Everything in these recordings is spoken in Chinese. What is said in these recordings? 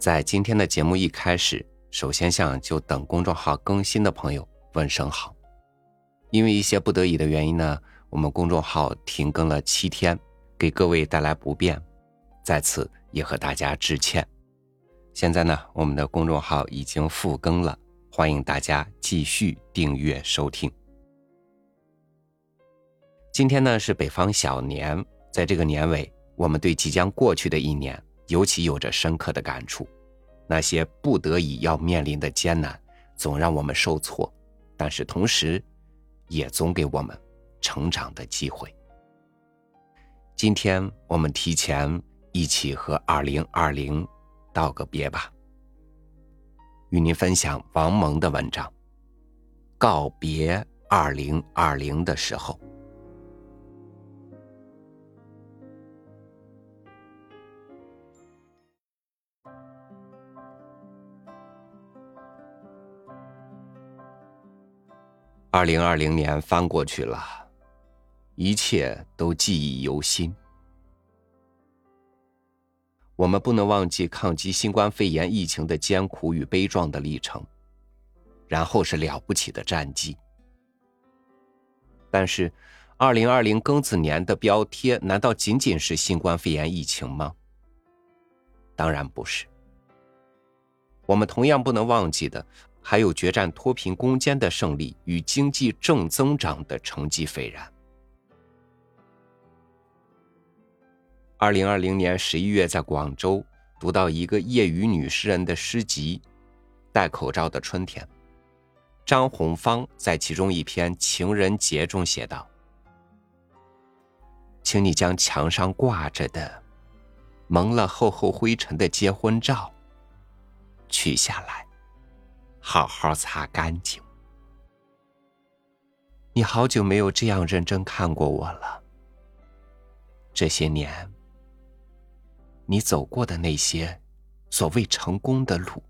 在今天的节目一开始，首先向就等公众号更新的朋友问声好。因为一些不得已的原因呢，我们公众号停更了七天，给各位带来不便，在此也和大家致歉。现在呢，我们的公众号已经复更了，欢迎大家继续订阅收听。今天呢是北方小年，在这个年尾，我们对即将过去的一年尤其有着深刻的感触。那些不得已要面临的艰难，总让我们受挫，但是同时，也总给我们成长的机会。今天我们提前一起和二零二零道个别吧，与您分享王蒙的文章《告别二零二零的时候》。二零二零年翻过去了，一切都记忆犹新。我们不能忘记抗击新冠肺炎疫情的艰苦与悲壮的历程，然后是了不起的战绩。但是，二零二零庚子年的标贴难道仅仅是新冠肺炎疫情吗？当然不是。我们同样不能忘记的。还有决战脱贫攻坚的胜利与经济正增长的成绩斐然。二零二零年十一月，在广州读到一个业余女诗人的诗集《戴口罩的春天》，张红芳在其中一篇《情人节》中写道：“请你将墙上挂着的蒙了厚厚灰尘的结婚照取下来。”好好擦干净。你好久没有这样认真看过我了。这些年，你走过的那些所谓成功的路，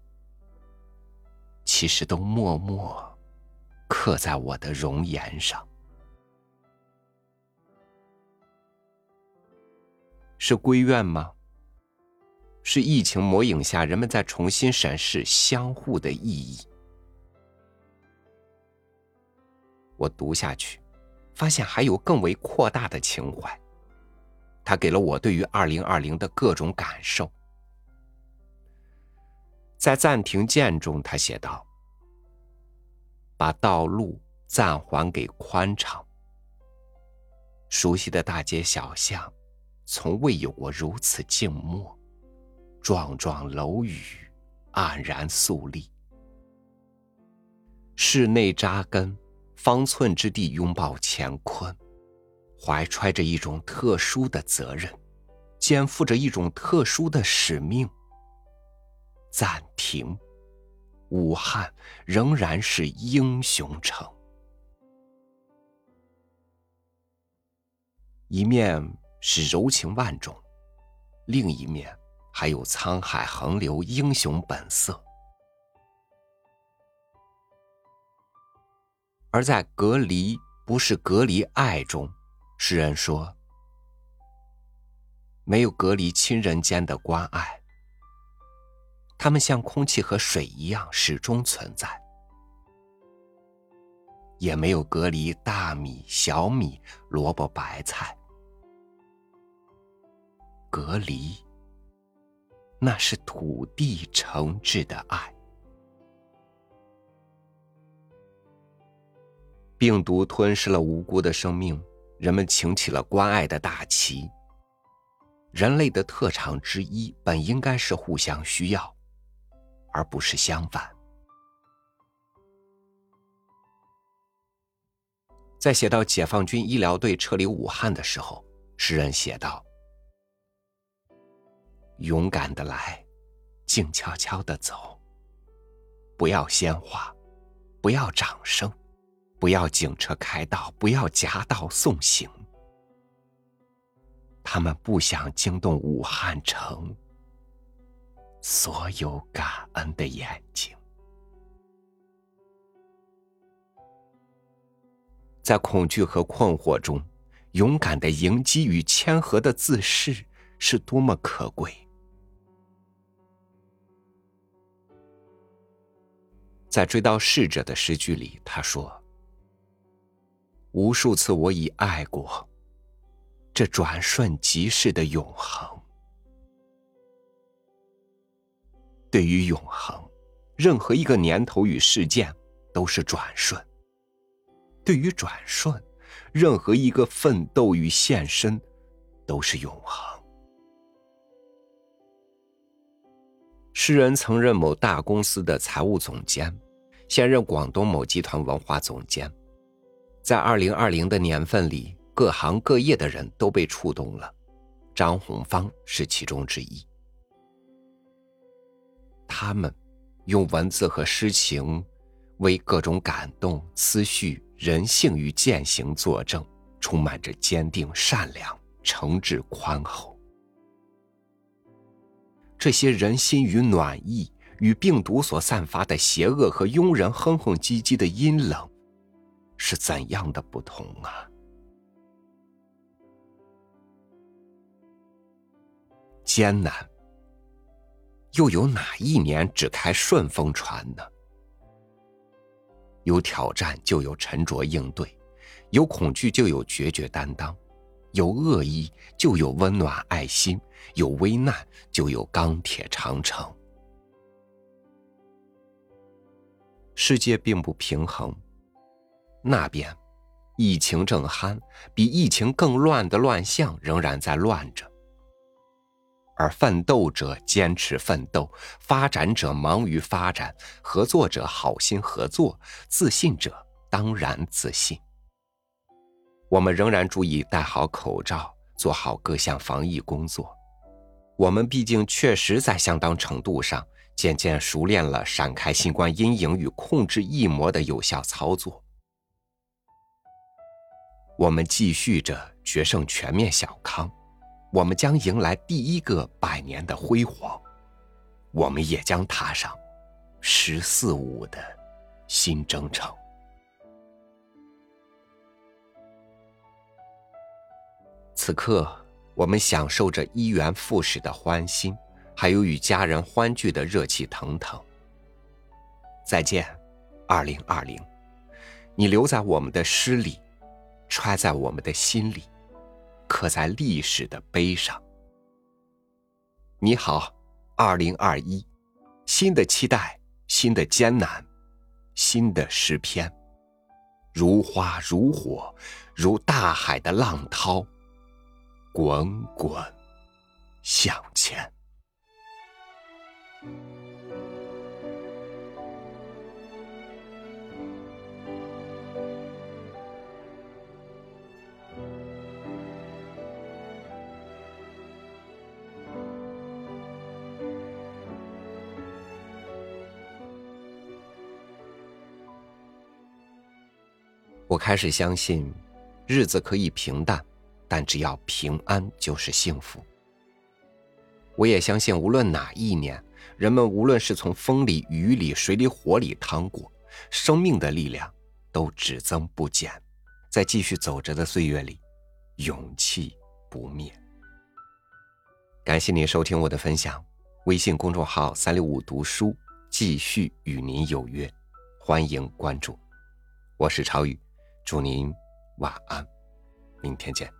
其实都默默刻在我的容颜上。是归院吗？是疫情魔影下人们在重新审视相互的意义。我读下去，发现还有更为扩大的情怀。他给了我对于二零二零的各种感受。在暂停键中，他写道：“把道路暂还给宽敞。熟悉的大街小巷，从未有过如此静默。”幢幢楼宇黯然肃立，室内扎根，方寸之地拥抱乾坤，怀揣着一种特殊的责任，肩负着一种特殊的使命。暂停，武汉仍然是英雄城。一面是柔情万种，另一面。还有沧海横流，英雄本色。而在隔离不是隔离爱中，诗人说：“没有隔离亲人间的关爱，他们像空气和水一样始终存在；也没有隔离大米、小米、萝卜、白菜，隔离。”那是土地诚挚的爱。病毒吞噬了无辜的生命，人们擎起了关爱的大旗。人类的特长之一本应该是互相需要，而不是相反。在写到解放军医疗队撤离武汉的时候，诗人写道。勇敢的来，静悄悄的走。不要鲜花，不要掌声，不要警车开道，不要夹道送行。他们不想惊动武汉城所有感恩的眼睛。在恐惧和困惑中，勇敢的迎击与谦和的自视，是多么可贵。在追悼逝者的诗句里，他说：“无数次我已爱过，这转瞬即逝的永恒。对于永恒，任何一个年头与事件都是转瞬；对于转瞬，任何一个奋斗与献身都是永恒。”诗人曾任某大公司的财务总监，现任广东某集团文化总监。在二零二零的年份里，各行各业的人都被触动了，张红芳是其中之一。他们用文字和诗情，为各种感动、思绪、人性与践行作证，充满着坚定、善良、诚挚、宽厚。这些人心与暖意，与病毒所散发的邪恶和庸人哼哼唧唧的阴冷，是怎样的不同啊！艰难，又有哪一年只开顺风船呢？有挑战就有沉着应对，有恐惧就有决绝担当。有恶意，就有温暖爱心；有危难，就有钢铁长城。世界并不平衡，那边疫情正酣，比疫情更乱的乱象仍然在乱着。而奋斗者坚持奋斗，发展者忙于发展，合作者好心合作，自信者当然自信。我们仍然注意戴好口罩，做好各项防疫工作。我们毕竟确实在相当程度上渐渐熟练了闪开新冠阴影与控制疫魔的有效操作。我们继续着决胜全面小康，我们将迎来第一个百年的辉煌，我们也将踏上“十四五”的新征程。此刻，我们享受着一元复始的欢欣，还有与家人欢聚的热气腾腾。再见，二零二零，你留在我们的诗里，揣在我们的心里，刻在历史的碑上。你好，二零二一，新的期待，新的艰难，新的诗篇，如花如火，如大海的浪涛。滚滚向前。我开始相信，日子可以平淡。但只要平安就是幸福。我也相信，无论哪一年，人们无论是从风里、雨里、水里、火里趟过，生命的力量都只增不减，在继续走着的岁月里，勇气不灭。感谢您收听我的分享，微信公众号“三六五读书”继续与您有约，欢迎关注。我是超宇，祝您晚安，明天见。